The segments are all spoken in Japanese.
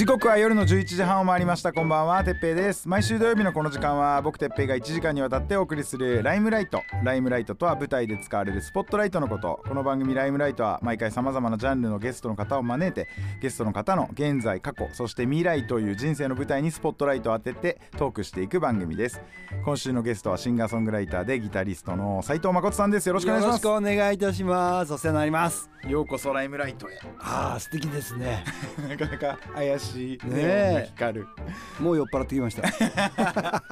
時刻は夜の11時半を回りました。こんばんは。てっぺいです。毎週土曜日のこの時間は僕てっぺいが1時間にわたってお送りするライムライト。ライムライトとは舞台で使われるスポットライトのこと。この番組ライムライトは毎回さまざまなジャンルのゲストの方を招いてゲストの方の現在過去そして未来という人生の舞台にスポットライトを当ててトークしていく番組です。今週のゲストはシンガーソングライターでギタリストの斉藤誠さんです。よろしくお願いします。よろしくお願いいたします。お世話になります。ようこそライムライトへ。ああ素敵ですね。なかなか怪しいねえ。ネオンが光る。もう酔っ払ってきました。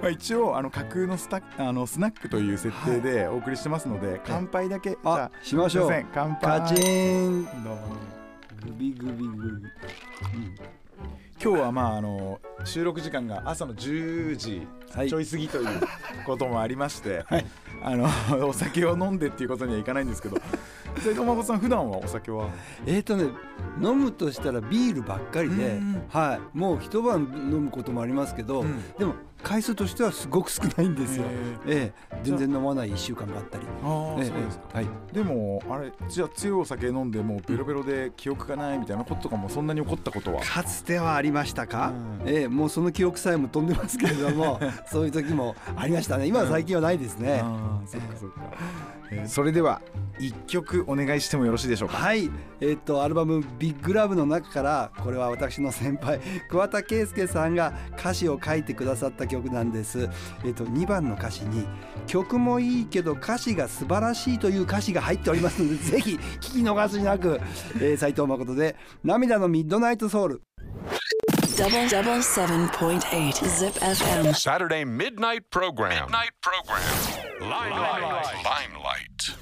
まあ一応あの架空のスタあのスナックという設定でお送りしてますので、乾杯だけあしましょう。乾杯。カチン。どうも。グビグビグビ今日はまああの収録時間が朝の10時はい。ちょい過ぎということもありまして、あの お酒を飲んでっていうことにはいかないんですけど斉藤誠さん普段はお酒は？えーとね飲むとしたらビールばっかりでうん。はい。もう一晩飲むこともありますけど、うん。でも回数としてはすごく少ないんですよ。へええ。全然飲まない1週間があったり。ああ、ええそうですか、はい。でもあれじゃあ強いお酒飲んでもうベロベロで記憶がないみたいなこととかもそんなに起こったことは？かつてはありましたか、うん。ええもうその記憶さえも飛んでますけれどもそういう時もありましたね。今は最近はないですね、ああそっかそっか、えーそれでは一曲お願いしてもよろしいでしょうか？はい、えっとアルバム「ビッグラブの中からこれは私の先輩桑田佳祐さんが歌詞を書いてくださった曲なんです、えー、と2番の歌詞に「曲もいいけど歌詞が素晴らしい」という歌詞が入っておりますので ぜひ聞き逃しなく斎、えー、藤誠で「涙のミッドナイトソウル」「」「サタデーミッドナイトプログラム」「ライトライト」「ライト」「」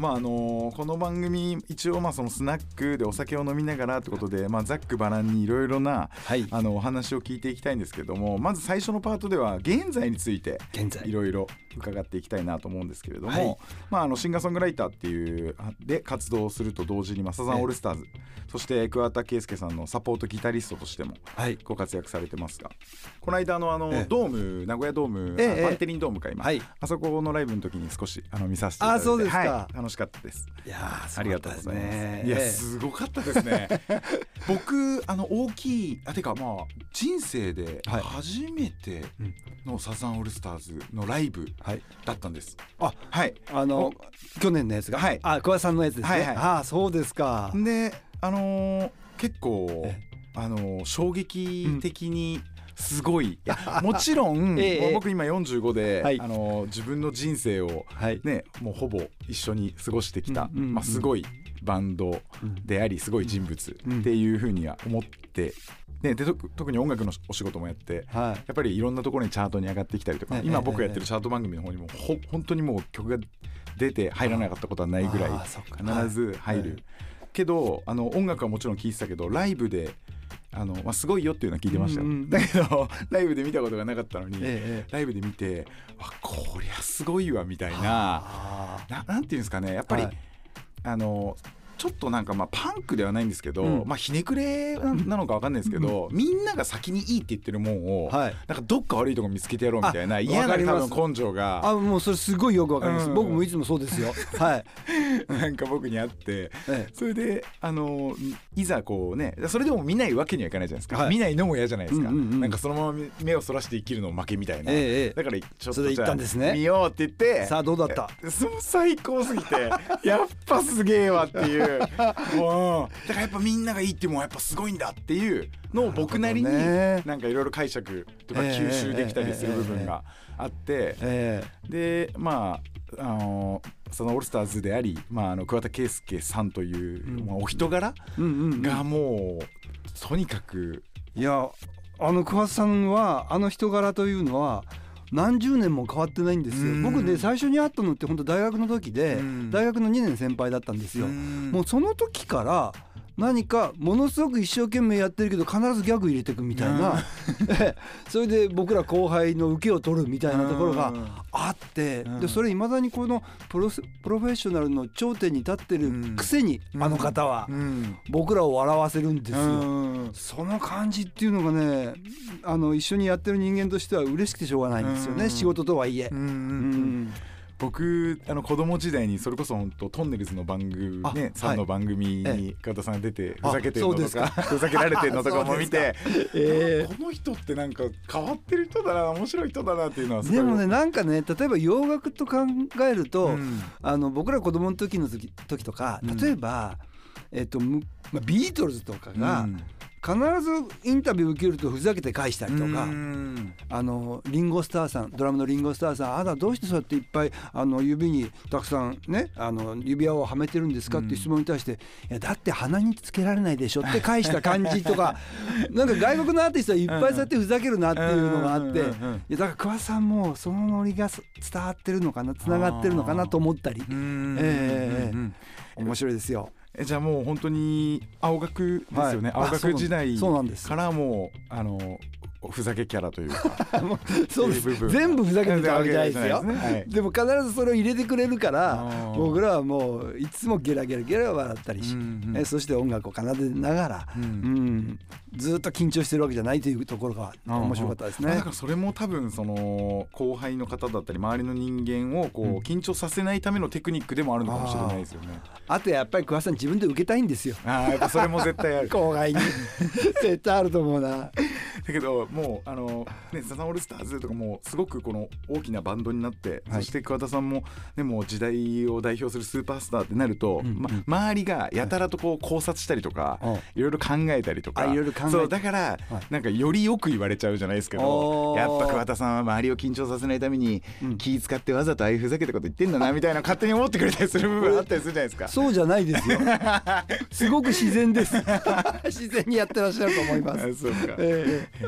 まああのこの番組一応まあそのスナックでお酒を飲みながらってことで、まあ、ざっくばらんにいろいろな、はい。あのお話を聞いていきたいんですけどもまず最初のパートでは現在についていろいろ伺っていきたいなと思うんですけれども、はい。まあ、あのシンガーソングライターっていうあで活動すると同時に、まあ、サザンオールスターズそして桑田佳祐さんのサポートギタリストとしてもはい。ご活躍されてますがこの間のあの、ええ。ドーム名古屋ドーム、ええ。あバンテリンドームか今、はい。あそこのライブの時に少しあの見させていただいてあそうですか。はい、楽しかったですいやーありがとうございます。ねいや、ええすごかったですね。僕、あの大きい、あ、てか、まあ、人生ではい初めてのサザンオールスターズのライブはいだったんです。あはい。あの去年のやつが、はいあ桑田さんのやつですね、はいはいああそうですかで、あのー結構え、あのー衝撃的に。すごい。もちろん、え僕今45で、はい。あのー自分の人生をはい。ねもうほぼ一緒に過ごしてきた、うんうんうんまあ、すごいバンドでありすごい人物っていうふうには思って、ね、でと特に音楽のお仕事もやってはい。やっぱりいろんなところにチャートに上がってきたりとか、ええ今僕がやってるチャート番組の方にもほ本当にもう曲が出て入らなかったことはないぐらい必ず入る、はい。けどあの音楽はもちろん聴いてたけどライブであの、まあ、すごいよっていうのは聞いてましたよ、うんうんだけどライブで見たことがなかったのに、ええライブで見てわこりゃすごいわみたいな。あ。ななんていうんですかね。やっぱり、はい。あのちょっとなんかまあパンクではないんですけど、うん。まあひねくれななのかわかんないですけど、みんなが先にいいって言ってるもんを、はい。なんかどっか悪いとこ見つけてやろうみたいなあ嫌な多分根性が。あもうそれすごいよくわかります、うん。僕もいつもそうですよ。はい、なんか僕にあってええ。それであのいざこうねそれでも見ないわけにはいかないじゃないですか、はい。見ないのも嫌じゃないですか、うんうんうん。なんかそのまま目をそらして生きるの負けみたいな、えだからちょっとそれで行ったんですね。じゃあ見ようって言って。さあどうだった？最高すぎてやっぱすげえわっていうもうだからやっぱみんながいいってもうやっぱすごいんだっていうのを僕なりになんかいろいろ解釈とかええ吸収できたりする部分があって。えでまああのそのオールスターズであり、まあ、あの桑田佳祐さんという、うんまあ、お人柄がもうとにかくいやあの桑田さんはあの人柄というのは何十年も変わってないんですよ。うん。僕ね最初に会ったのって本当大学の時でうん。大学の2年先輩だったんですよ。うん。もうその時から何かものすごく一生懸命やってるけど必ずギャグ入れてくみたいな、それで僕ら後輩の受けを取るみたいなところがあって、うん。でそれいまだにこのプロスプロフェッショナルの頂点に立ってるくせに、うん。あの方はうん。僕らを笑わせるんですよ。うん。その感じっていうのがねあの一緒にやってる人間としては嬉しくてしょうがないんですよね、うん。仕事とはいえ。うん。うん僕あの子供時代にそれこそ本当トンネルズの番組あねさんの番組えに桑田さんが出てあふざけてるのとかふざけられてるのとかも見て え。この人ってなんか変わってる人だな面白い人だなっていうのはすごい。でもねなんかね例えば洋楽と考えると、うん。あの僕ら子供の時の時時とかうん。例えば、えっとむまあ、ビートルズとかがうん必ずインタビュー受けるとふざけて返したりとか、うん。あのリンゴスターさんドラムのリンゴスターさんあなたどうしてそうやっていっぱいあの指にたくさんねあの指輪をはめてるんですかっていう質問に対して、いやだって鼻につけられないでしょって返した感じとか なんか外国のアーティストはいっぱいそうやってふざけるなっていうのがあって、いやだから桑田さんもそのノリがす伝わってるのかなつながってるのかなと思ったり、うんえ。面白いですよ。えじゃあもう本当に青学ですよね、はい。青学時代からもうあのふざけキャラというか。そうです。部分全部ふざけてたわけじゃないですよ。ね。はい。でも必ずそれを入れてくれるから僕らはもういつもゲラゲラゲラ笑ったりし、うんうん。えそして音楽を奏でながら、うん。うんずっと緊張してるわけじゃないというところが面白かったですねまあだか。らそれも多分その後輩の方だったり周りの人間をこう緊張させないためのテクニックでもあるのかもしれないですよね。あとやっぱり桑田さん自分で受けたいんですよ。ああやっぱそれも絶対ある。後輩に 絶対あると思うな。だけどもうあのねサザンオールスターズとかもすごくこの大きなバンドになって、はいそして桑田さんもでも時代を代表するスーパースターってなると、うんうんま、周りがやたらとこう考察したりとか、うんいろいろ考えたりとかあいろいろ考えてそうだから、はいなんかよりよく言われちゃうじゃないですけどやっぱ桑田さんは周りを緊張させないためにうん気使ってわざとああいうふざけたこと言ってんだなみたいな勝手に思ってくれたりする部分あったりするじゃないですか。そうじゃないですよ。すごく自然です。自然にやってらっしゃると思います。あそうかええ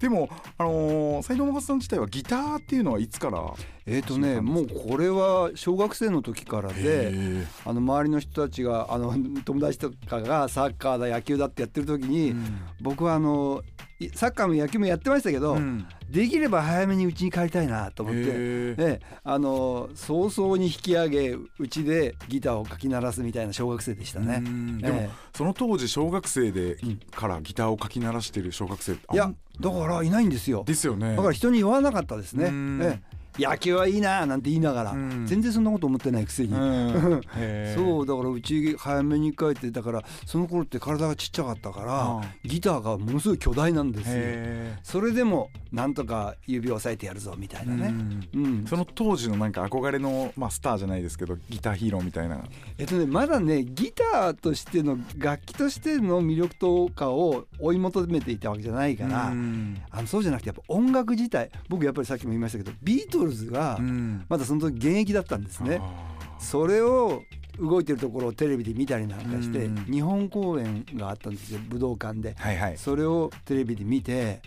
でも、あのー、斉藤誠さん自体はギターっていうのはいつから？えーとね、もうこれは小学生の時からでへあの周りの人たちがあの友達とかがサッカーだ野球だってやってる時に、僕はあのいサッカーも野球もやってましたけど、うん。できれば早めに家に帰りたいなと思って、へーええあの早々に引き上げうちでギターをかき鳴らすみたいな小学生でしたね。うん。でも、えその当時小学生でうんからギターをかき鳴らしてる小学生いやだからいないんですよ。ですよね。だから人に言わなかったですね。え野球はいいななんて言いながら、うん。全然そんなこと思ってないくせに。うん。そうだからうち早めに帰ってだからその頃って体がちっちゃかったから、うん。ギターがものすごい巨大なんですよ。へそれでもなんとか指を押さえてやるぞみたいなーね。うん。うん。その当時のなんか憧れの、まあ、スターじゃないですけどギターヒーローみたいな。えっとねまだねギターとしての楽器としての魅力とかを追い求めていたわけじゃないから、うん。あのそうじゃなくてやっぱ音楽自体僕やっぱりさっきも言いましたけどビートルズがうん。まだその時現役だったんですね。あそれを動いてるところをテレビで見たりなんかして、うん。日本公演があったんですよ武道館で。ー。はいはい。それをテレビで見て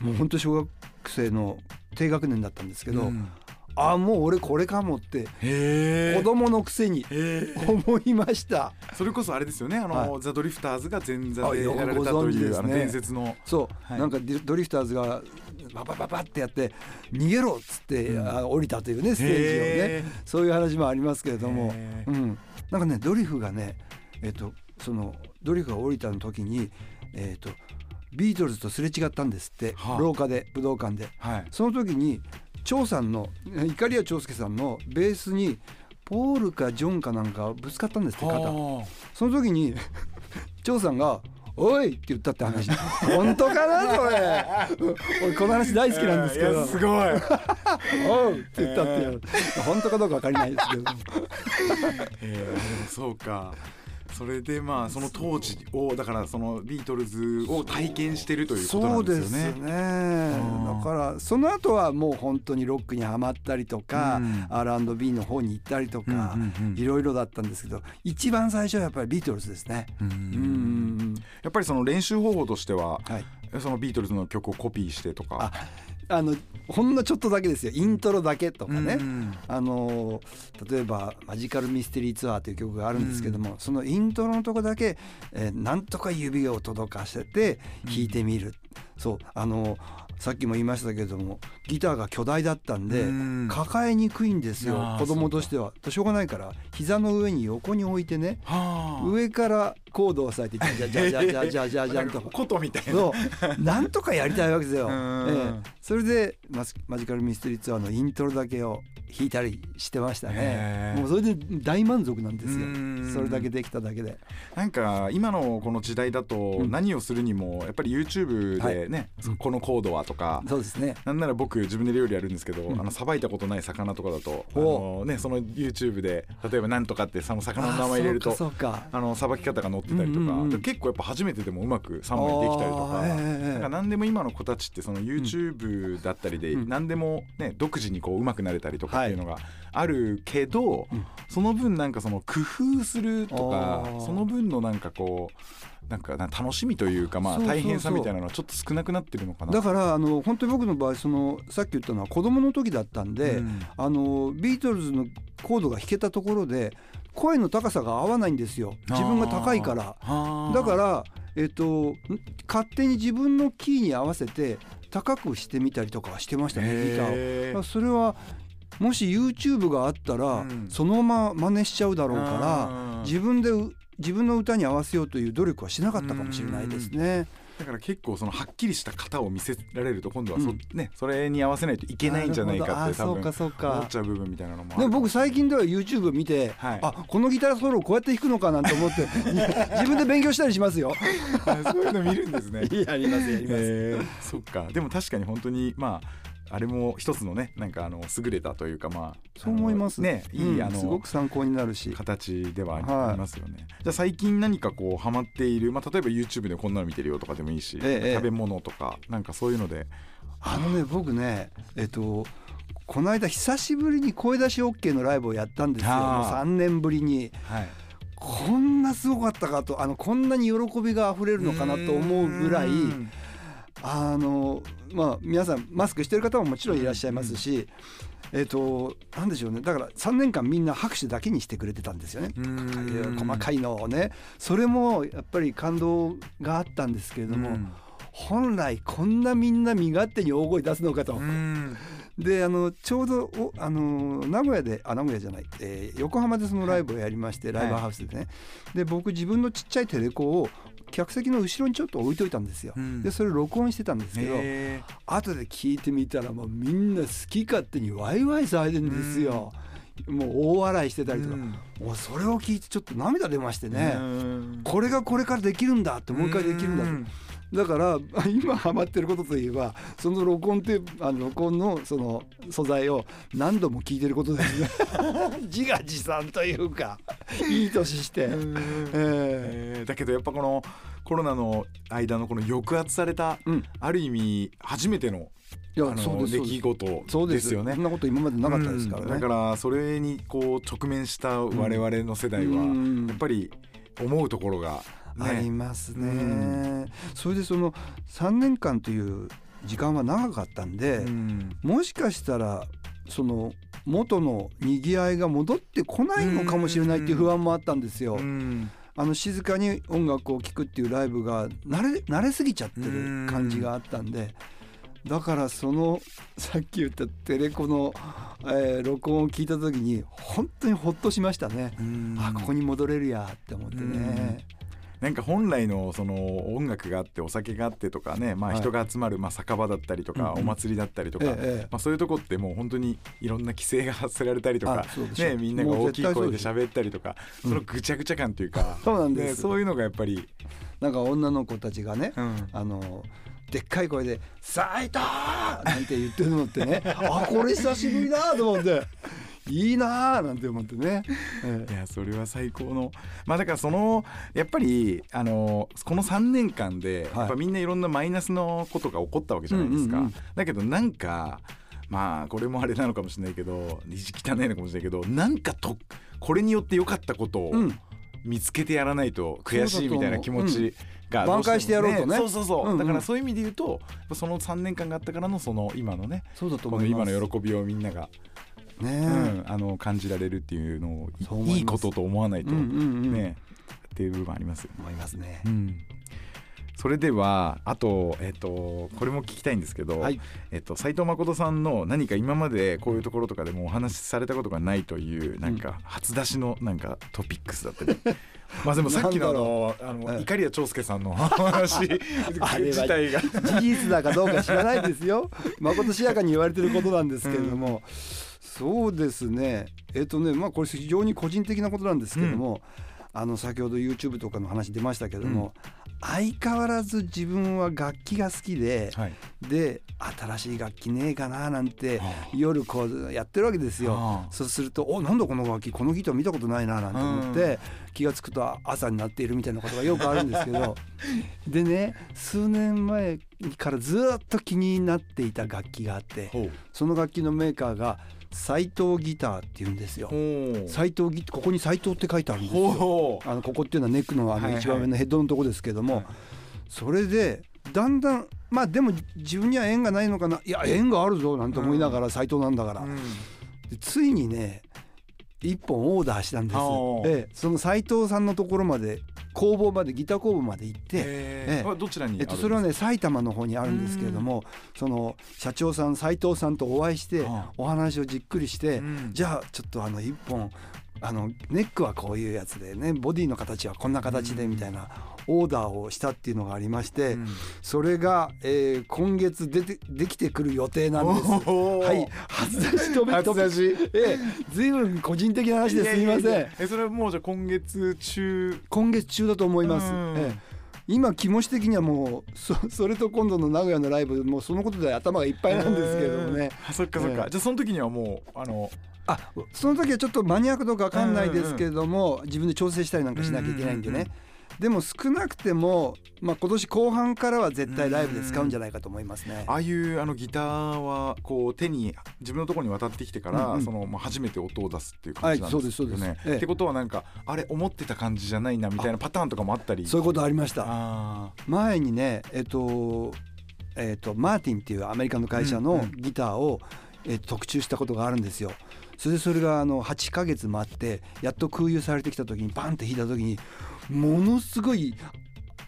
もう本当小学生の低学年だったんですけど、うん。あもう俺これかもってへ子供のくせにえ思いました。それこそあれですよねあの、はザ・ドリフターズが前座でやられたごという、ね伝説の。そう、はい。なんかドリフターズがババババってやって逃げろっつって、うん。あ降りたというねステージをねへそういう話もありますけれども。へ、うん、なんかねドリフがねえっとそのドリフが降りたの時にえっとビートルズとすれ違ったんですって、はあ。廊下で武道館で。はい。その時に張さんのいかりや長介さんのベースにポールかジョンかなんかぶつかったんですって肩。はその時に張さんが「おい!」って言ったって話。本当かなそれ。俺この話大好きなんですけど。すごい「おう!」って言ったって本当かどうか分かりないですけど。えー、でもそうかそれでまあその当時をだからそのビートルズを体験してるということなそうんでですすね。よね。だからその後はもう本当にロックにはまったりとか、うん。R&B の方に行ったりとか、いろいろだったんですけど一番最初はやっぱりビートルズですね。うんうんやっぱりその練習方法としては、はい。そのビートルズの曲をコピーしてとかああのほんのちょっとだけですよ。イントロだけとかね、うんあの例えば「マジカル・ミステリー・ツアー」という曲があるんですけども、そのイントロのとこだけ、えーなんとか指を届かせて弾いてみる、そう。あのさっきも言いましたけれどもギターが巨大だったんで、うん。抱えにくいんですよ。子供としては。としょうがないから膝の上に横に置いてねはあ。上からコードを押さえてじゃじゃじゃじゃじゃじゃじゃんと。か。ことみたいな。そう。なんとかやりたいわけですよ。それでマジカルミステリーツアーのイントロだけを弾いたりしてましたね。もうそれで大満足なんですうん。よ。それだけできただけで。なんか今のこの時代だとうん。何をするにもやっぱり YouTube でね、このコードはとか、そうですね。なんなら僕自分で料理やるんですけど、うん。あのさばいたことない魚とかだとあおの、ね、その YouTube で例えば何とかってその魚の名前入れるとあのさばき方が載ってたりとか、うんうんうん。で結構やっぱ初めてでもうまく3枚できたりとか,、なんか何でも今の子たちってその YouTube だったりでうん。何でもね独自にこう上手くなれたりとかっていうのがあるけど、うんその分なんかその工夫するとかその分のなんかこうなんかな楽しみというかまあ大変さみたいなのはちょっと少なくなってるのかな。だからあの本当に僕の場合そのさっき言ったのは子供の時だったんで、うんあのビートルズのコードが弾けたところで声の高さが合わないんですよ。自分が高いから。だから、えっと、ん勝手に自分のキーに合わせて高くしてみたりとかはしてましたねギターを。それはもし YouTube があったら、うん。そのまま真似しちゃうだろうかあらー。自分でう自分の歌に合わせようという努力はしなかったかもしれないですね。だから結構そのはっきりした型を見せられると今度はそ,、うん。ね、それに合わせないといけないんじゃないかって多分ほど。あそうかそうか。思っちゃう部分みたいなのもでも僕最近では YouTube 見て、はい。あこのギターソロをこうやって弾くのかなんて思って 自分で勉強したりしますよ。そういうの見るんですね。やりますやります。えーそっか。でも確かに本当にまああれも一つのねなんかあの優れたというかまあそう思います。あのねいい、うん。あのすごく参考になるし。形でははいありますよね、じゃあ最近何かこうハマっている、まあ、例えば YouTube でこんなの見てるよとかでもいいし、ええ食べ物とかなんかそういうので。あのね僕ねえっとこの間久しぶりに声出し OK のライブをやったんですよ。あー3年ぶりに。はい。こんなすごかったかとあのこんなに喜びが溢れるのかなと思うぐらいうん。あのまあ皆さんマスクしてる方ももちろんいらっしゃいますし、えっ、となんでしょうね。だから3年間みんな拍手だけにしてくれてたんですよね。うん。細かいのをね。それもやっぱり感動があったんですけれども、うん。本来こんなみんな身勝手に大声出すのかと。うん。であのちょうどおあの名古屋であ名古屋じゃない、えー横浜でそのライブをやりまして、ライブハウスでね。で僕自分のちっちゃいテレコを客席の後ろにちょっと置いといたんですよ、うん。でそれ録音してたんですけど、へ後で聞いてみたらもうみんな好き勝手にワイワイ騒いでるんですよ、もう大笑いしてたりとか、うん。もうそれを聞いてちょっと涙出ましてね、うん。これがこれからできるんだってもう一回できるんだと、うんだから 今ハマってることといえばその録音ってあの録音のその素材を何度も聞いてることです。ね 自画自賛というか。いい年して、ええ。えーだけどやっぱこのコロナの間のこの抑圧された、うん。ある意味初めてのいやあの出そうですそうです。来事でです。すよね。そん。なこと今までなかったですからね、うん。だからそれにこう直面した我々の世代はうん。やっぱり思うところが、ありね、ますね、うん。それでその3年間という時間は長かったんで、うん。もしかしたらその元の賑わいが戻ってこないのかもしれないっていう不安もあったんですよ。うん。あの静かに音楽を聴くっていうライブが慣れ慣れすぎちゃってる感じがあったんでだからその さっき言ったテレコの、えー録音を聞いた時に本当にほっとしましたね。うん。あここに戻れるやって思ってね。なんか本来のその音楽があってお酒があってとかね、まあ、はい。人が集まるまあ酒場だったりとか、お祭りだったりとか、まあ、そういうとこってもう本当にいろんな規制が発せられたりとかね、みんなが大きい声で喋ったりとかそのぐちゃぐちゃ感というか、そうなんです。ねそういうのがやっぱり、なんか女の子たちがね、うん。あのでっかい声で「斉藤!」なんて言ってるのってねあこれ久しぶりだと思っていいなーなんて思ってね。ええ。いやそれは最高の。まあだからそのやっぱりあのこの3年間で、はい。やっぱみんないろんなマイナスのことが起こったわけじゃないですか、うんうんうん。だけどなんかまあこれもあれなのかもしれないけど意地汚いのかもしれないけどなんかとこれによって良かったことをうん。見つけてやらないと悔しいみたいな気持ちが挽回してやろうとね。そうそうそう、うんうん。だからそういう意味で言うとその3年間があったからのその今のねそうだと思今の喜びをみんなが、ね。うん、あの感じられるっていうのをいいことと思わないと、うんうんうんねっていう部分あります。思いますね。うん。それではあと,、えっとこれも聞きたいんですけど、はい。えっと斉藤誠さんの何か今までこういうところとかでもお話しされたことがないというなんか初出しのなんかトピックスだったり。まあでもさっきのあのあのうん。碇谷長介さんの話 自体が。事実だかどうか知らないですよ。まことしやかに言われてることなんですけれども、そうですね。えっ、とねまあこれ非常に個人的なことなんですけども、あの先ほど YouTube とかの話出ましたけども、相変わらず自分は楽器が好きで、はい。で新しい楽器ねえかななんてはあ。夜こうやってるわけですよ。はあ。そうすると「おなんだこの楽器このギター見たことないな」なんて思って、気が付くと朝になっているみたいなことがよくあるんですけど。でね数年前からずっと気になっていた楽器があってその楽器のメーカーが斎藤ギターっていうんですよ。斎藤ギここに斎藤って書いてあるんですよ。あのここっていうのはネックのあはいはい。の一番上のヘッドのとこですけども、はい。それでだんだんまあでも自分には縁がないのかな。いや縁があるぞなんて思いながら斎藤なんだから、うん。でついにね一本オーダーしたんです。おー。ええその斎藤さんのところまで工房までギター工房まで行って、へええ。ーどちらにえっと、それはね埼玉の方にあるんですけれどもその社長さん斎藤さんとお会いしてお話をじっくりして、うん。じゃあちょっとあの一本あのネックはこういうやつでねボディの形はこんな形でみたいなオーダーをしたっていうのがありまして、うん。それが、えー今月出てできてくる予定なんです。はい、初出しとめ初出しええ、ずいぶん個人的な話です。みません。いや。いやいやえそれはもうじゃあ今月中？今月中だと思います。うん。ええ。今気持ち的にはもうそそれと今度の名古屋のライブもうそのことで頭がいっぱいなんですけれどもね。あそっかそっか、ええ。じゃあその時にはもうあのあその時はちょっとマニアック度かわかんないですけれども、自分で調整したりなんかしなきゃいけないんでね。うんうんうんでも少なくても、まあ、今年後半からは絶対ライブで使うんじゃないかと思いますね。ああいうあのギターはこう手に自分のところに渡ってきてから、うんうんそのまあ初めて音を出すっていう感じなんですよね。はいそうですそうですええってことはなんかあれ思ってた感じじゃないなみたいなパターンとかもあったり。そういうことありました。あ前にねえっとえっとマーティンっていうアメリカの会社のうんうんギターを、えっと特注したことがあるんですよ。それでそれがあの8ヶ月待ってやっと空輸されてきた時にバンって弾いた時にものすごい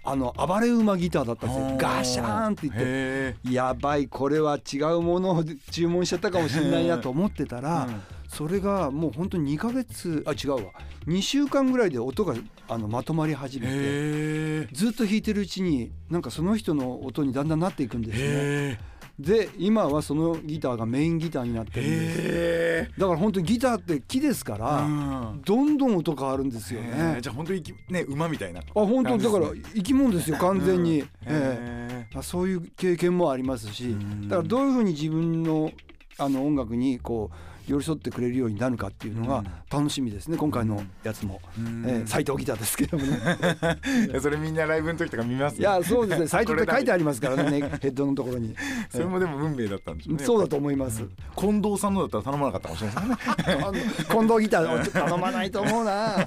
あの暴れ馬ギターだったんですよ。ガシャーンって言って。へやばいこれは違うものを注文しちゃったかもしれないなと思ってたえら、それがもう本当に2ヶ月あ違うわ2週間ぐらいで音があのまとまり始めてずっと弾いてるうちになんかその人の音にだんだんなっていくんですね。へで今はそのギターがメインギターになってるんです。え。だから本当にギターって木ですから、うん。どんどん音変わるんですよへねえ。じゃあ本当にきね馬みたいな。あ本当だから生き物ですよ完全に、うん。そういう経験もありますし。ん。だからどういうふうに自分のあの音楽にこう寄り添ってくれるようになるかっていうのが楽しみですね今回のやつも、うん。えー、斎藤ギターですけどもね。それみんなライブの時とか見ますいやそうですね。斎藤って書いてありりますからねね ヘッドのところに。それもでも運命だったんでしょうね。そうだと思います、近藤さんのだったら頼まなかったかもしれないですね。近藤ギター頼まないと思うな。はい。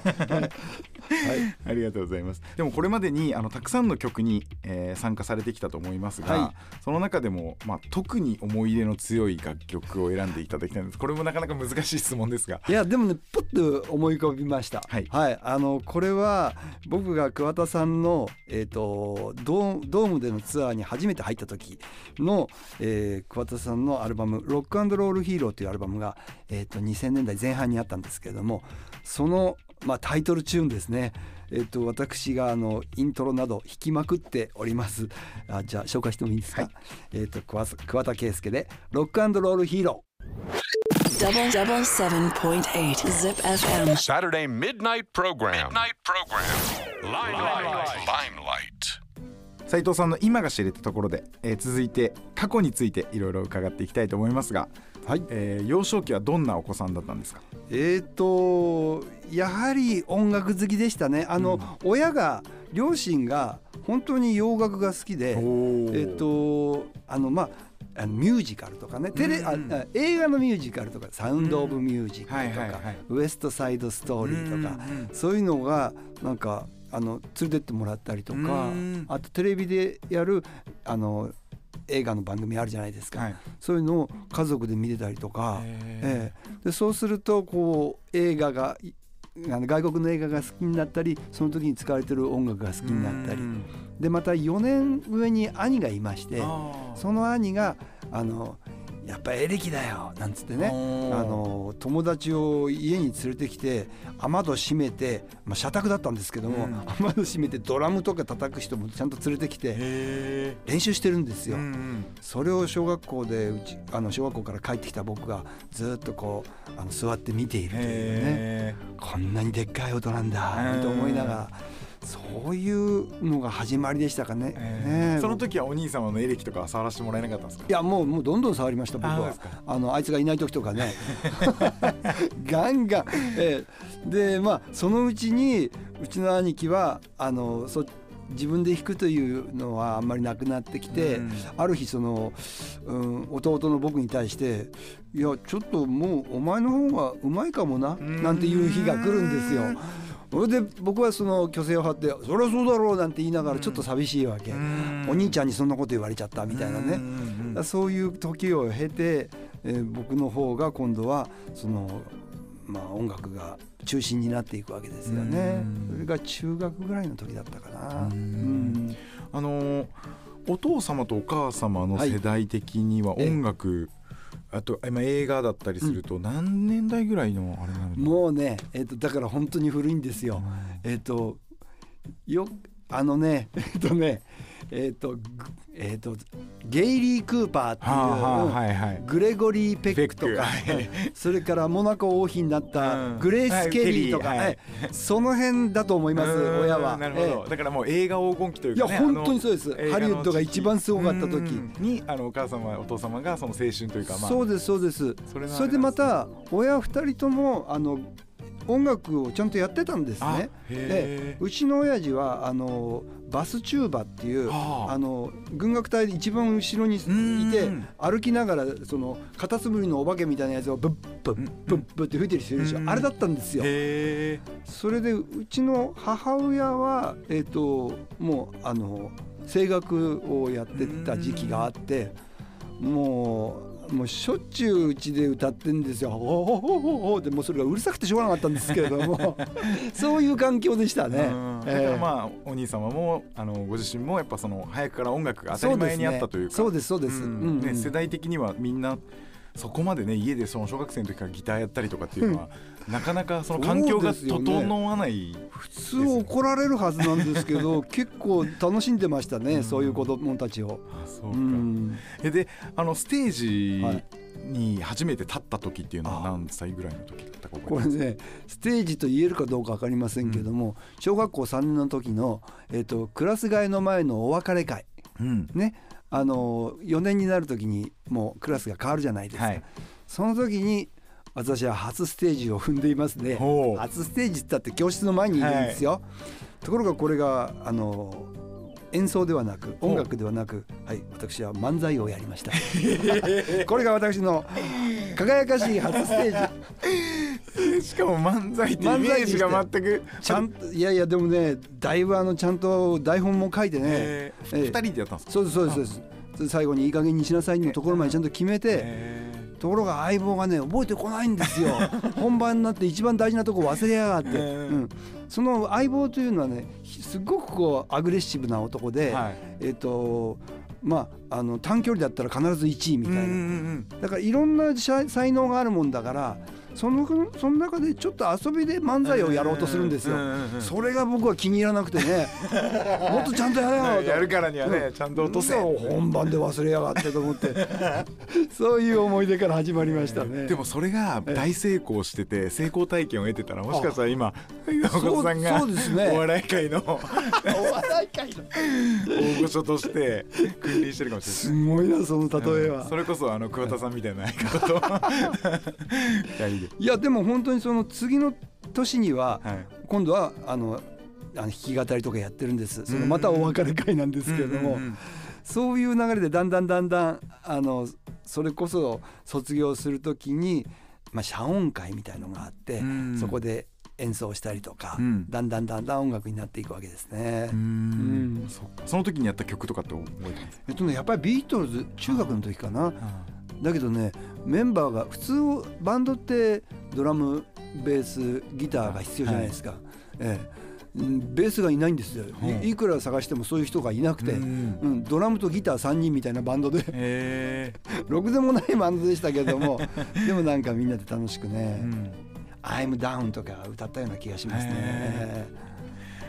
ありがとうございます。でもこれまでにあのたくさんの曲に、えー参加されてきたと思いますが、はい。その中でもまあ特に思い入れの強い楽曲を選んでいただきたいんです。これもなかなか難しい質問ですが。いやでもねプッと思い浮かびました。はい。あのこれは僕が桑田さんの、えー、とドードームでのツアーに初めて入った時の、えー桑田さんのアルバム「Rock 'n' Roll Hero」というアルバムが、えー、と2000年代前半にあったんですけれどもその、まあ、タイトルチューンですね。えー、と私があのイントロなど弾きまくっております。あじゃあ紹介してもいいですか、はい。えー、と桑桑田佳祐で「ロックロールヒーロー」Double double seven point eight Zip FM. Saturday midnight program. Midnight program. Limelight. Limelight. 斉藤さんの今が知れたところで、えー続いて過去についていろいろ伺っていきたいと思いますが、はいえー幼少期はどんなお子さんだったんですか？えー、とやはり音楽好きでしたねあの、親が両親が本当に洋楽が好きでえっ、ーとあのまああのミュージカルとかね。テレ、あうん。あ映画のミュージカルとか「サウンド・オブ・ミュージック」とかはいはいはい「ウエスト・サイド・ストーリー」とか、うんうんそういうのがなんかあの連れてってもらったりとかうんあとテレビでやるあの映画の番組あるじゃないですか、はい。そういうのを家族で見てたりとか、へええ。でそうするとこう映画がいあの外国の映画が好きになったりその時に使われてる音楽が好きになったり。うん。でまた4年上に兄がいましてその兄があのやっぱエレキだよなんつってね。あの友達を家に連れてきて雨戸閉めて、まあ、社宅だったんですけども、うん。雨戸閉めてドラムとか叩く人もちゃんと連れてきてへ練習してるんですえよ。それを小学校でうちあの小学校から帰ってきた僕がずっとこうあの座って見ているというね。へこんなにでっかい音なんだうんと思いながらそういうのが始まりでしたかね。えね。その時はお兄様のエレキとかは触らせてもらえなかったんですか？いやもうもうどんどん触りました僕は。あのあいつがいない時とかね。ガンガン、ええ。でまあそのうちにうちの兄貴はあのそ自分で弾くというのはあんまりなくなってきて、うん。ある日その、うん、弟の僕に対して「いやちょっともうお前の方がうまいかもな」ん。なんていう日が来るんですよ。それで僕はその虚勢を張って「そりゃそうだろう」なんて言いながらちょっと寂しいわけ。お兄ちゃんにそんなこと言われちゃったみたいなね。そういう時を経て、えー僕の方が今度はその、まあ、音楽が中心になっていくわけですよねうん。それが中学ぐらいの時だったかな。あのーお父様とお母様の世代的にはええ音楽、あと今映画だったりすると何年代ぐらいのあれなの？もうね、えー、とだから本当に古いんですよ。えっ、とよあのね えっ、とねえっ、とぐえっ、とゲイリー・クーパーっていう、グレゴリー・ペックとか、それからモナコ王妃になったうん。グレース・ケリーとか、その辺だと思いますうん。親は。だからもう映画黄金期というか、ね、いや本当にそうです。ハリウッドが一番すごかった時。うん。にあのお母様お父様がその青春というかまあ。そうですそうです。それでまた親二人ともあの音楽をちゃんとやってたんですあね。へでうちの親父はあのバスチューバっていう、はあ。あの軍楽隊で一番後ろにいてうん。歩きながらそのカタツムリのお化けみたいなやつをブッブッブッブッって吹いてる人いるでしょ、うん。あれだったんですよ。え。それでうちの母親はえっ、ともうあの声楽をやってた時期があってもうもうしょっちゅううちで歌ってんですよ。ほほほほほでもうそれがうるさくてしょうがなかったんですけれども。そういう環境でしたね。うん。だからまあお兄様もあのご自身もやっぱその早くから音楽が当たり前にあったというか。そうですそうです。ね、世代的にはみんなそこまでね家でその小学生の時からギターやったりとかっていうのは、なかなかその環境が整わない、普通怒られるはずなんですけど 結構楽しんでましたね、そういう子供たちを。あそうか、うん。えであのステーはい。ジに初めて立った時っていうのは何歳ぐらいの時だったかこれねステージと言えるかどうか分かりませんけども、小学校3年の時の、えっとクラス替えの前のお別れ会。うん。ねあの4年になる時にもうクラスが変わるじゃないですか、はい。その時に私は初ステージを踏んでいますね。初ステージって言ったって教室の前にいるんですよ、ところがこれがあの演奏ではなく音楽ではなく、はい、私は漫才をやりました。これが私の輝かしい初ステージ。しかも漫才ってイメージが全く。ちゃんといやいやでもねだいぶあのちゃんと台本も書いてね、えー、ええ。2人でやったんですか？そうですそうです最後にいい加減にしなさいのところまでちゃんと決めて、えところが相棒がね覚えてこないんですよ。本番になって一番大事なとこ忘れやがって、え。うん、その相棒というのはねすごくこうアグレッシブな男で、ーはい。えっ、とまああの短距離だったら必ず1位みたいな、だからいろんな才才能があるもんだからそのその中でちょっと遊びで漫才をやろうとするんですよ。うんうんうんそれが僕は気に入らなくてね。もっとちゃんとやれよと。やるからにはね、うん。ちゃんと落とせ。本番で忘れやがってと思って。そういう思い出から始まりましたね。でもそれが大成功してて成功体験を得てたらもしかしたら今そう岡田さんがお笑い界の。お笑い界の。大御所として君臨してるかもしれすごいなそのない、例えは。それこそあの桑田さんみたいな相方と。二人で、いやでも本当にその次の年にははい、今度はあのあの弾き語りとかやってるんです。そのまたお別れ会なんですけれども、そういう流れでだんだんだんだんあのそれこそ卒業する時に、まあ、謝恩会みたいのがあって、うん。そこで演奏したりとか、うん。だんだんだんだん音楽になっていくわけですね。うん。ん。そその時にやった曲とかって覚えてます？えっとねやっぱりビートルズ中学の時かなだけどねメンバーが普通バンドってドラムベースギターが必要じゃないですか、ええ。うんベースがいないんですよ、うんいいくら探してもそういう人がいなくて、ううん。ん。ドラムとギター3人みたいなバンドで。へ ろくでもないバンドでしたけども。でもなんかみんなで楽しくえね「I'm Down」とか歌ったような気がしますね。へ。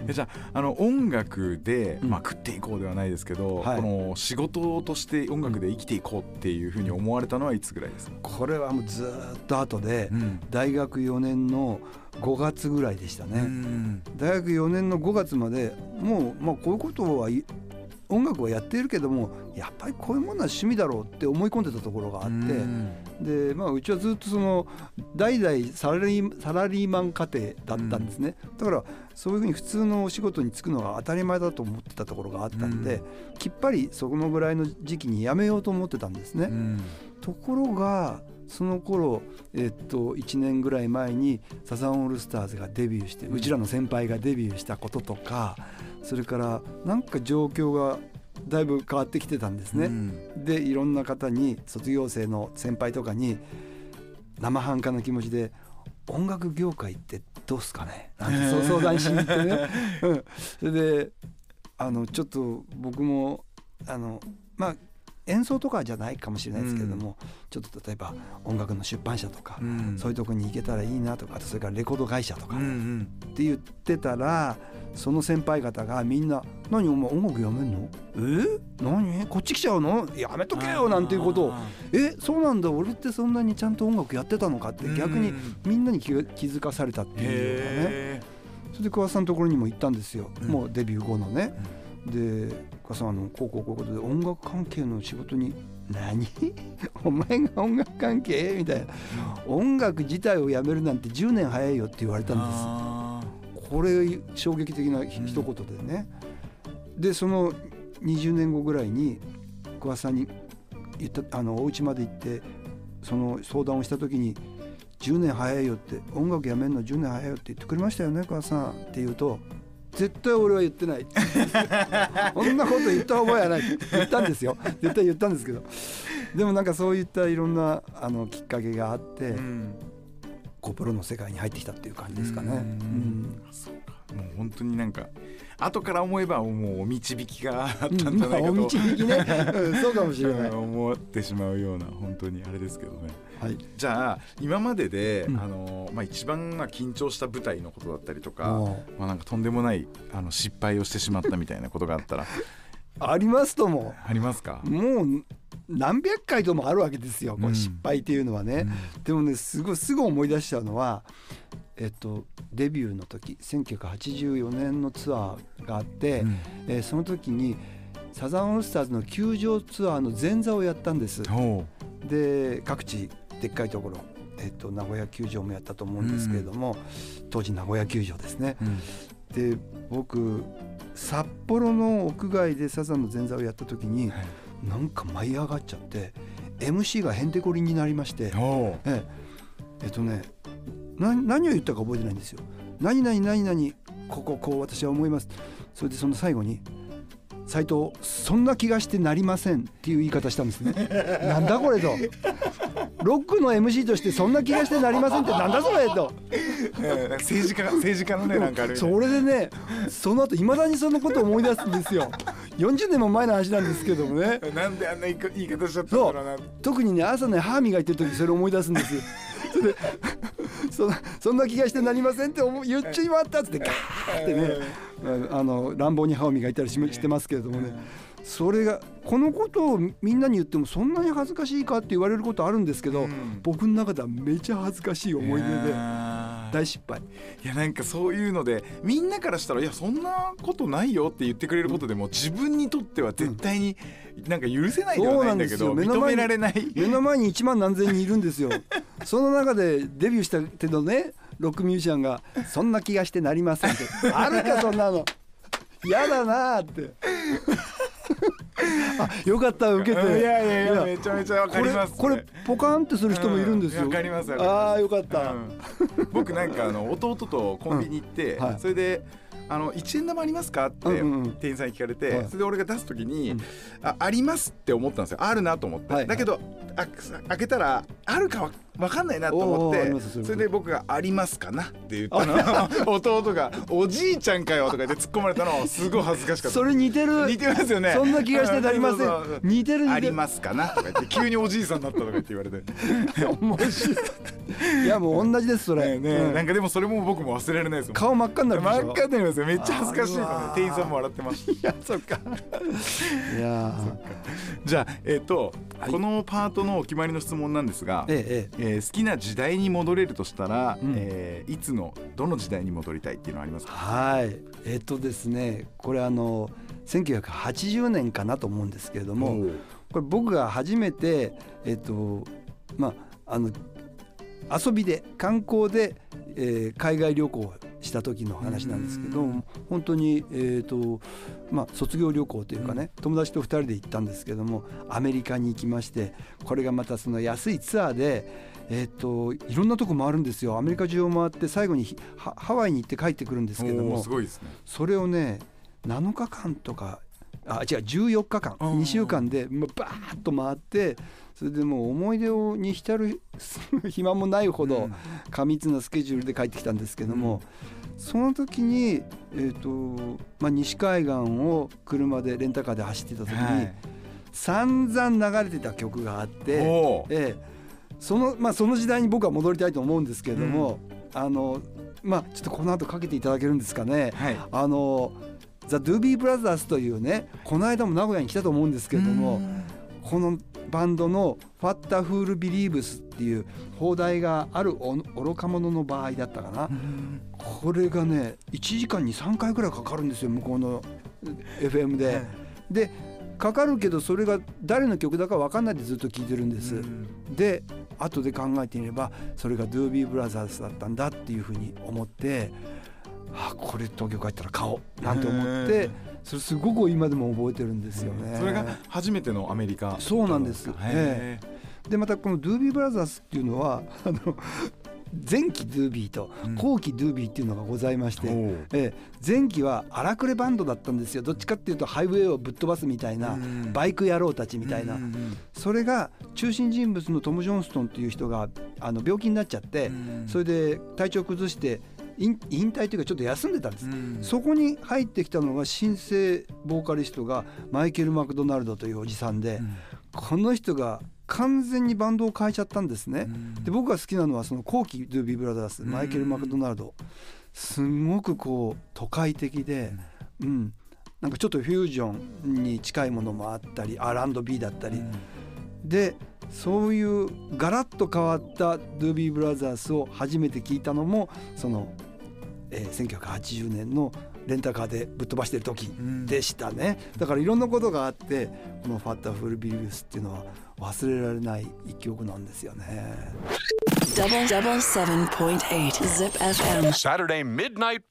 えじゃああの音楽で、うん。まあ、食っていこうではないですけど、はい。この仕事として音楽で生きていこうっていうふうに思われたのはいつぐらいですか、これはもうずーっと後でん。大学4年の5月ぐらいでしたね。うん。大学4年の5月までもう、まあ、こういうことはい音楽はやっているけどもやっぱりこういうものは趣味だろうって思い込んでたところがあって、で、まあ、うちはずっとその代々サラリーサラリーマン家庭だったんですね、だからそういうふうに普通のお仕事に就くのが当たり前だと思ってたところがあったんで、きっぱりそのぐらいの時期に辞めようと思ってたんですね。うんところがその頃えっと1年ぐらい前にサザンオールスターズがデビューしてうちらの先輩がデビューしたこととかそれからなんか状況がだいぶ変わってきてたんですね。うんでいろんな方に卒業生の先輩とかに生半可な気持ちで「音楽業界ってどうすかね?」なんて相談しに行ってね、うん、それであのちょっと僕もあのまあ演奏とかじゃないかもしれないですけれども、ちょっと例えば音楽の出版社とか、うん。そういうとこに行けたらいいなとかあとそれからレコード会社とかうんうっんて言ってたらその先輩方がみんな「何お前音楽やめんの？え何こっち来ちゃうのやめとけよ」なんていうことを「え？そうなんだ。俺ってそんなにちゃんと音楽やってたのか」って逆にみんなに気づかされたっていうのがね。へそれで桑田さんのところにも行ったんですよ、うん。もうデビュー後のね。で桑田さんあのこうこうこういうことで音楽関係の仕事に何？お前が音楽関係？みたいな。音楽自体をやめるなんて10年早いよって言われたんです。あこれ衝撃的な一言でね、でその20年後ぐらいに桑田さんに言ったあのお家まで行ってその相談をした時に「10年早いよ」って「音楽やめるの10年早いよ」って言ってくれましたよね桑田さん。って言うと「絶対俺は言ってない」こんなこと言った覚えはない。言ったんですよ。絶対言ったんですけど。でもなんかそういったいろんなあのきっかけがあって、ーうん。こうプロの世界に入ってきたっていう感じですかね。うん。うん。もう本当になんか後から思えばもうお導きがあったんじゃまあおないかと、導きね、うん。そうかもしれない。うん思ってしまうような本当にあれですけどねはい、じゃあ今までで、うん。あのまあ、一番まあ緊張した舞台のことだったりとか、もまあ、なんかとんでもないあの失敗をしてしまったみたいなことがあったら。う ありますとも、ありますか、もう何百回ともあるわけですよ、こうん。う失敗っていうのはね。でもね、すごいすぐ思い出しちゃうのは、えっとデビューの時、1984年のツアーがあって、うん。えーその時にサザンオールスターズの球場ツアーの前座をやったんです。ほで各地でっかいところ、えっと名古屋球場もやったと思うんですけれども、当時名古屋球場ですね。う、うん。で僕札幌の屋外でサザンの前座をやった時にはい。なんか舞い上がっちゃって MC がへんてこりんになりましてええ。えっとねな何を言ったか覚えてないんですよ。何々何々こここう私は思います。それでその最後に「斉藤そんな気がしてなりません」っていう言い方したんですね。なんだこれと。ロックの MC としてそんな気がしてなりませんってなんだそれと。えー政治家政治家のねなんかあるそれでねその後いまだにそのことを思い出すんですよ40年も前の話なんですけどもねなんであんな言いか言い方しちゃったんだろうな特にね朝ね歯磨いてる時それ思い出すんですよ そそそんな気がしてなりませんって言っちまったっつってガーってねあの乱暴に歯を磨いたりししてますけれどもね。それがこのことをみんなに言ってもそんなに恥ずかしいかって言われることあるんですけど、うん。僕の中ではめちゃ恥ずかしい思い出で大失敗。いやなんかそういうのでみんなからしたらいやそんなことないよって言ってくれることでも自分にとっては絶対になんか許せないではないんだけど、そうなん認前にめられない。目の前に1万何千人いるんですよ。その中でデビューしたてのねロックミュージシャンが「そんな気がしてなりません」って。あるかそんなの。嫌だなーってあよかった受けて。いやいやいやめちゃめちゃわかりますこれポカンってする人もいるんですよ、うんわかりますああよかった、うん。僕なんかあの弟とコンビニ行って、それであの1円玉ありますかって店員さんに聞かれて、はい。それで俺が出す時に、うん。あありますって思ったんですよ。あるなと思って、はいだけどあ開けたらあるかわ分かんないなと思ってそれで僕が「ありますかな?」って言ったの。弟が「おじいちゃんかよ」とか言って突っ込まれたのすごい恥ずかしかった。それ似てる。似てますよね。そんな気がしてなりません。似てるありますかなとか言って急におじいさんになったとか言って言われて。面白い。いやもう同じですそれ、ねね、うん。なんかでもそれも僕も忘れられないです顔真っ赤になる真っ赤になりますよ。めっちゃ恥ずかしい店員さんも笑ってましたいやそっか。いやじゃあえっ、と、はい。このパートのお決まりの質問なんですが、ええええ。えー好きな時代に戻れるとしたら、うん。えーいつのどの時代に戻りたいっていうのはありますか？はい。えっとですねこれあの1980年かなと思うんですけれどもこれ僕が初めてえっとまああの遊びで観光で、えー海外旅行をした時の話なんですけどうん。本当にえっとまあ卒業旅行というかね、友達と2人で行ったんですけどもアメリカに行きましてこれがまたその安いツアーでえっといろんなとこ回るんですよ。アメリカ中を回って最後にひハハワイに行って帰ってくるんですけどもすごいですね。それをね7日間とかあ違う14日間うん。2週間でまバーッと回ってそれでもう思い出をに浸る暇もないほど過密なスケジュールで帰ってきたんですけども、その時に、えーとまあ、西海岸を車でレンタカーで走ってた時に、はい。散々流れてた曲があって。ええ、そのまあその時代に僕は戻りたいと思うんですけれども、あのまあちょっとこの後かけていただけるんですかね。はい。あのザ・ドゥービー・ブラザーズというねこの間も名古屋に来たと思うんですけれどもこのバンドの「 What a Fool Believes」っていう邦題がある愚か者の場合だったかなこれがね1時間に3回ぐらいかかるんですよ向こうの FM で。でかかるけどそれが誰の曲だか分かんないでずっと聴いてるんです。で後で考えてみればそれがドゥービーブラザーズだったんだっていうふうに思ってあこれ東京帰ったら買おうなんて思ってへそれすごく今でも覚えてるんですよね。それが初めてのアメリカそうなんです。へでまたこのドゥービーブラザーズっていうのは あの前期ドゥービーとうん。後期ドゥービーっていうのがございまして、ーおーええ。前期は荒くれバンドだったんですよ。どっちかっていうとハイウェイをぶっ飛ばすみたいなうん。バイク野郎たちみたいな。うんうん。それが中心人物のトム・ジョンストンっていう人があの病気になっちゃってうん。それで体調崩して引引退というかちょっと休んでたんです。うん。そこに入ってきたのが新生ボーカリストがマイケル・マクドナルドというおじさんでこの人が完全にバンドを変えちゃったんですね。で僕が好きなのはその後期ドゥービー・ブラザーズうん。マイケル・マクドナルド。すごくこう都会的で、うん、なんかちょっとフュージョンに近いものもあったり R&B だったり、でそういうガラッと変わったドゥービー・ブラザーズを初めて聞いたのもその、えー、1980年のレンタカーでぶっ飛ばしてる時でしたね、だからいろんなことがあってこの「ファッタフルビリウス」っていうのは忘れられない一曲なんですよね。Saturday Midnight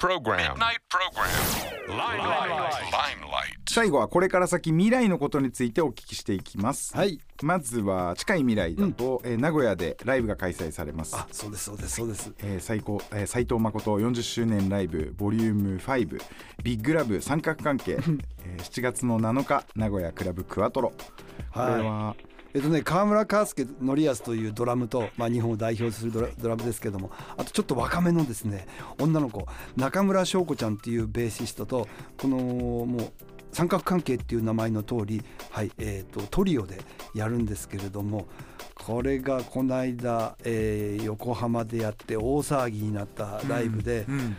Limelight. 最後はこれから先未来のことについてお聞きしていきます、はい。まずは近い未来だと、えー名古屋でライブが開催されます。あそうですそうですそうです。えー、最高、えー、斉藤誠40周年ライブボリューム5ビッグラブ三角関係、えー、7月の7日名古屋クラブクワトロ。これは、えっとね、川村康介則康というドラムと、まあ、日本を代表するドラドラムですけどもあとちょっと若めのですね女の子中村翔子ちゃんっていうベーシストとこのもう三角関係っていう名前の通り、はいえー、とトリオでやるんですけれどもこれがこの間、えー横浜でやって大騒ぎになったライブで、うん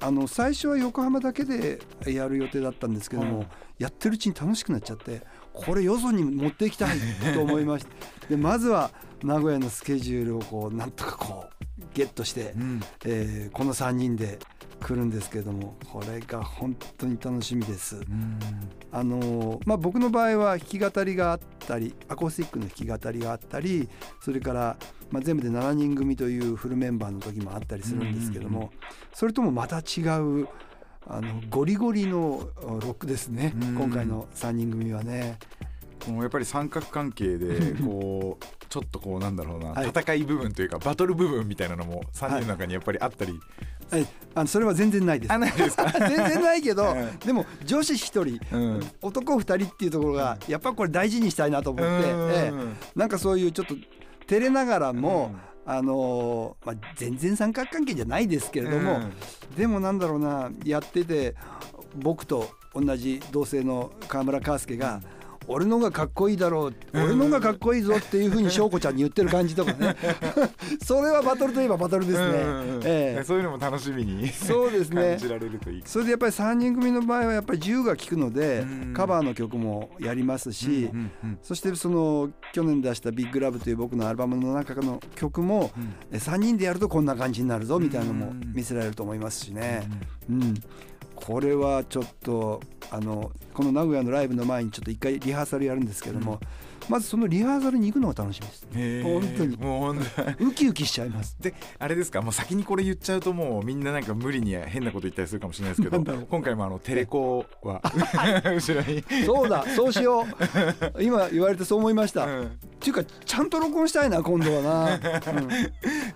あの最初は横浜だけでやる予定だったんですけども、うんやってるうちに楽しくなっちゃってこれよそに持っていきたいと思いまして でまずは名古屋のスケジュールをこうなんとかこうゲットして、うん。えーこの3人で来るんですけれどもこれが本当に楽しみです。あのーまあ、僕の場合は弾き語りがあったりアコースティックの弾き語りがあったりそれから、まあ、全部で7人組というフルメンバーの時もあったりするんですけども、それともまた違うあのゴリゴリのロックですね、うん。今回の3人組はね。このやっぱり三角関係で こうちょっとこうなんだろうな、はい。戦い部分というかバトル部分みたいなのも3人の中にやっぱりあったり、はい、あのそれは全然ないです。ですか、全然ないけど、う んでも女子一人うん。男二人っていうところがやっぱこれ大事にしたいなと思って、うん。ええ。なんかそういうちょっと照れながらも、あのーまあ、全然三角関係じゃないですけれども、うん。でもなんだろうなやってて僕と同じ同性の河村康介が、俺のがかっこいいだろう、俺のがかっこいいぞっていうふうに翔子ちゃんに言ってる感じとかね。それはバトルといえばバトルですね、うんうんうん。ええ。そういうのも楽しみにそうですね。感じられるといい。それでやっぱり3人組の場合はやっぱり自由が利くのでうん。カバーの曲もやりますし、うんうんそしてその去年出した「ビッグラブという僕のアルバムの中の曲もうん。え3人でやるとこんな感じになるぞみたいなのもうん見せられると思いますしね。うんこれはちょっとあのこの名古屋のライブの前にちょっと一回リハーサルやるんですけども、まずそのリハーサルに行くのが楽しみです。本当に。もう本当。ウキウキしちゃいます。であれですか？もう先にこれ言っちゃうともうみんななんか無理に変なこと言ったりするかもしれないですけど今回もあのテレコは。後ろに、そうだそうしよう。今言われてそう思いました。っうん。ていうかちゃんと録音したいな今度はな、うん。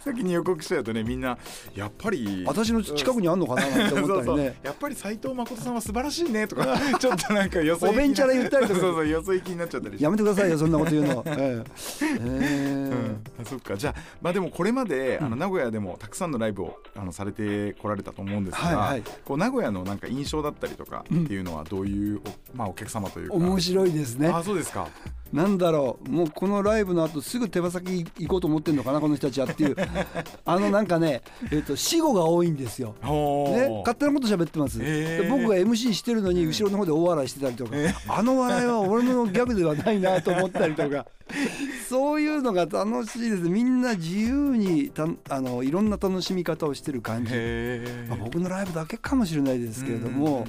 先に予告しちゃうとねみんなやっぱり。私の近くにあんのかななんて思ったりね。やっぱり斉藤誠さんは素晴らしいねとか ちょっとなんかよそおべんちゃら言ったりとか。そうそうよそ行きになっちゃったりして。やめてくださいよそんなこと言うの。ええ。ええうん。あそっか。じゃあまあでもこれまで、あの名古屋でもたくさんのライブをあのされてこられたと思うんですが、はいはい。こう名古屋のなんか印象だったりとかっていうのはどういう、おまあ、お客様というか。面白いですね。あそうですかなんだろうもうこのライブの後すぐ手羽先行こうと思ってんのかなこの人たちはっていう あのなんかね、えっと死後が多いんですよ。ね、勝手なこと喋ってます、へーで僕が MC してるのに後ろの方で大笑いしてたりとか、あの笑いは俺のギャグではないなと思ったりとか そういうのが楽しいです。みんな自由にたあのいろんな楽しみ方をしてる感じ、へまあ、僕のライブだけかもしれないですけれども、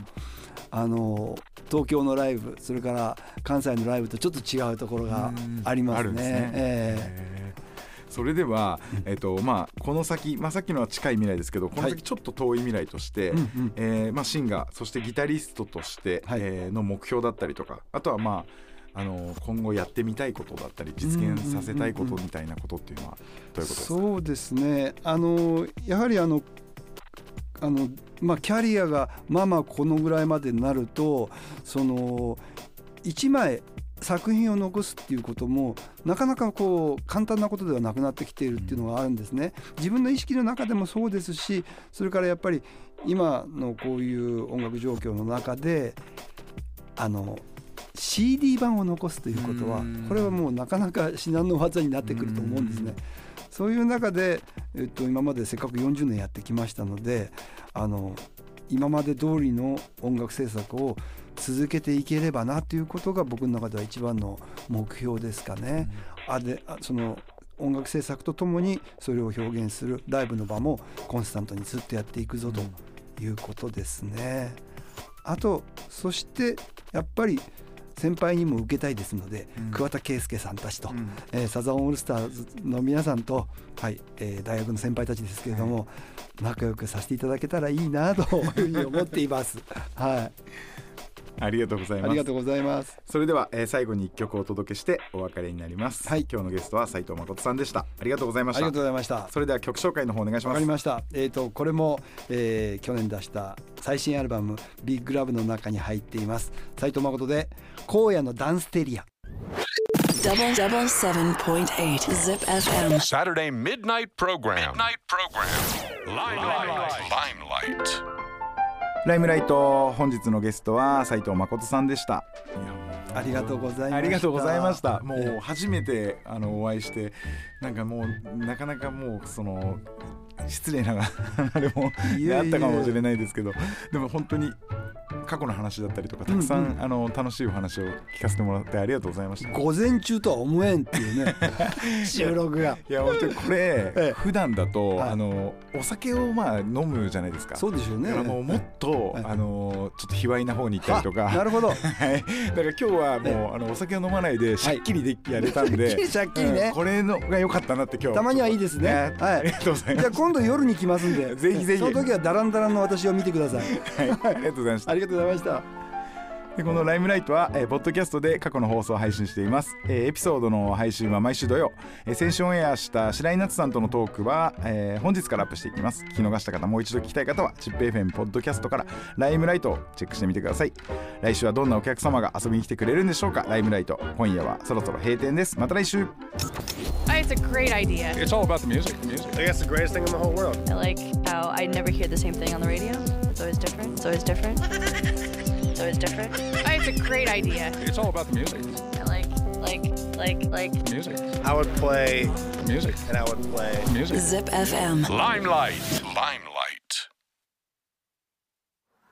あの東京のライブそれから関西のライブとちょっと違うところがありますね。それでは、えっとまあ、この先、まあ、さっきのは近い未来ですけどこのはい先ちょっと遠い未来として、えーまあ、シンガーそしてギタリストとして、はい。えーの目標だったりとかあとは、まあ、あの今後やってみたいことだったり実現させたいことみたいなことっていうのはどういうことですか？そうですね。あのやはりあのあの、まあ、キャリアがまあまあこのぐらいまでになるとその1枚作品を残すっていうこともなかなかこう簡単なことではなくなってきているっていうのがあるんですね。自分の意識の中でもそうですしそれからやっぱり今のこういう音楽状況の中であの CD 版を残すということはうんこれはもうなかなか至難の技になってくると思うんですね。そういう中で、えっと、今までせっかく40年やってきましたのであの今まで通りの音楽制作を続けていければなということが僕の中では一番の目標ですかね。あであその音楽制作とともにそれを表現するライブの場もコンスタントにずっとやっていくぞということですね。あとそしてやっぱり先輩にも受けたいですので、うん。桑田佳祐さんたちと、うん。えーサザンオールスターズの皆さんと、はいえー大学の先輩たちですけれども、仲良くさせていただけたらいいなというふうに思っています。はい、ありがとうございますありがとうございます。それでは、えー最後に一曲お届けしてお別れになります、はい今日のゲストは斉藤誠さんでしたありがとうございましたありがとうございました。それでは曲紹介の方お願いしわますかりました。えっ、とこれも、えー去年出した最新アルバムビッグラブの中に入っています。斉藤誠で荒野のダンステリア。Double double seven point eight zip FM. Saturday midnight program. Midnight program. Limelight. Limelight. ライムライト本日のゲストは斉藤誠さんでしたありがとうございました。ありがとうございました。もえう初めてあのお会いして、なんかもうなかなかもうその失礼なあれもあったかもしれないですけど、でも本当に過去の話だったりとかたくさん、うんうんあの楽しいお話を聞かせてもらってありがとうございました。午前中とは思えんっていうね 収録が。いや本当にこれ、ええ普段だと、はいあのお酒をまあ飲むじゃないですか。そうでしょうね。だからもうもっと、はいあのちょっと卑猥な方に行ったりとか。あなるほど。はい、だから今日はもう、あのお酒を飲まないでしゃっきりでやれたんで、しゃっきりしゃっきりねうんこれのが良かったなって今日たまにはいいですねはいありがとうございますじゃあ今度夜に来ますんで。ぜひぜひその時はダランダランの私を見てください。はい、ありがとうございましたありがとうございました。でこのライムライトは、えーポッドキャストで過去の放送を配信しています、えーエピソードの配信は毎週土曜、えー先週オンエアした白井夏さんとのトークは、えー本日からアップしていきます聞き逃した方もう一度聞きたい方はチップ FM ポッドキャストからライムライトをチェックしてみてください来週はどんなお客様が遊びに来てくれるんでしょうか？ライムライト今夜はそろそろ閉店ですまた来週 Oh, It's a great idea. It's all about the music. The music. I guess the greatest thing in the whole world. I like how I never hear the same thing on the radio. It's always different. It's always different. It's always different. Oh, It's a great idea. It's all about the music. I like, like, like, like. Music. I would play music. and I would play. Music. Zip FM. Limelight. Limelight.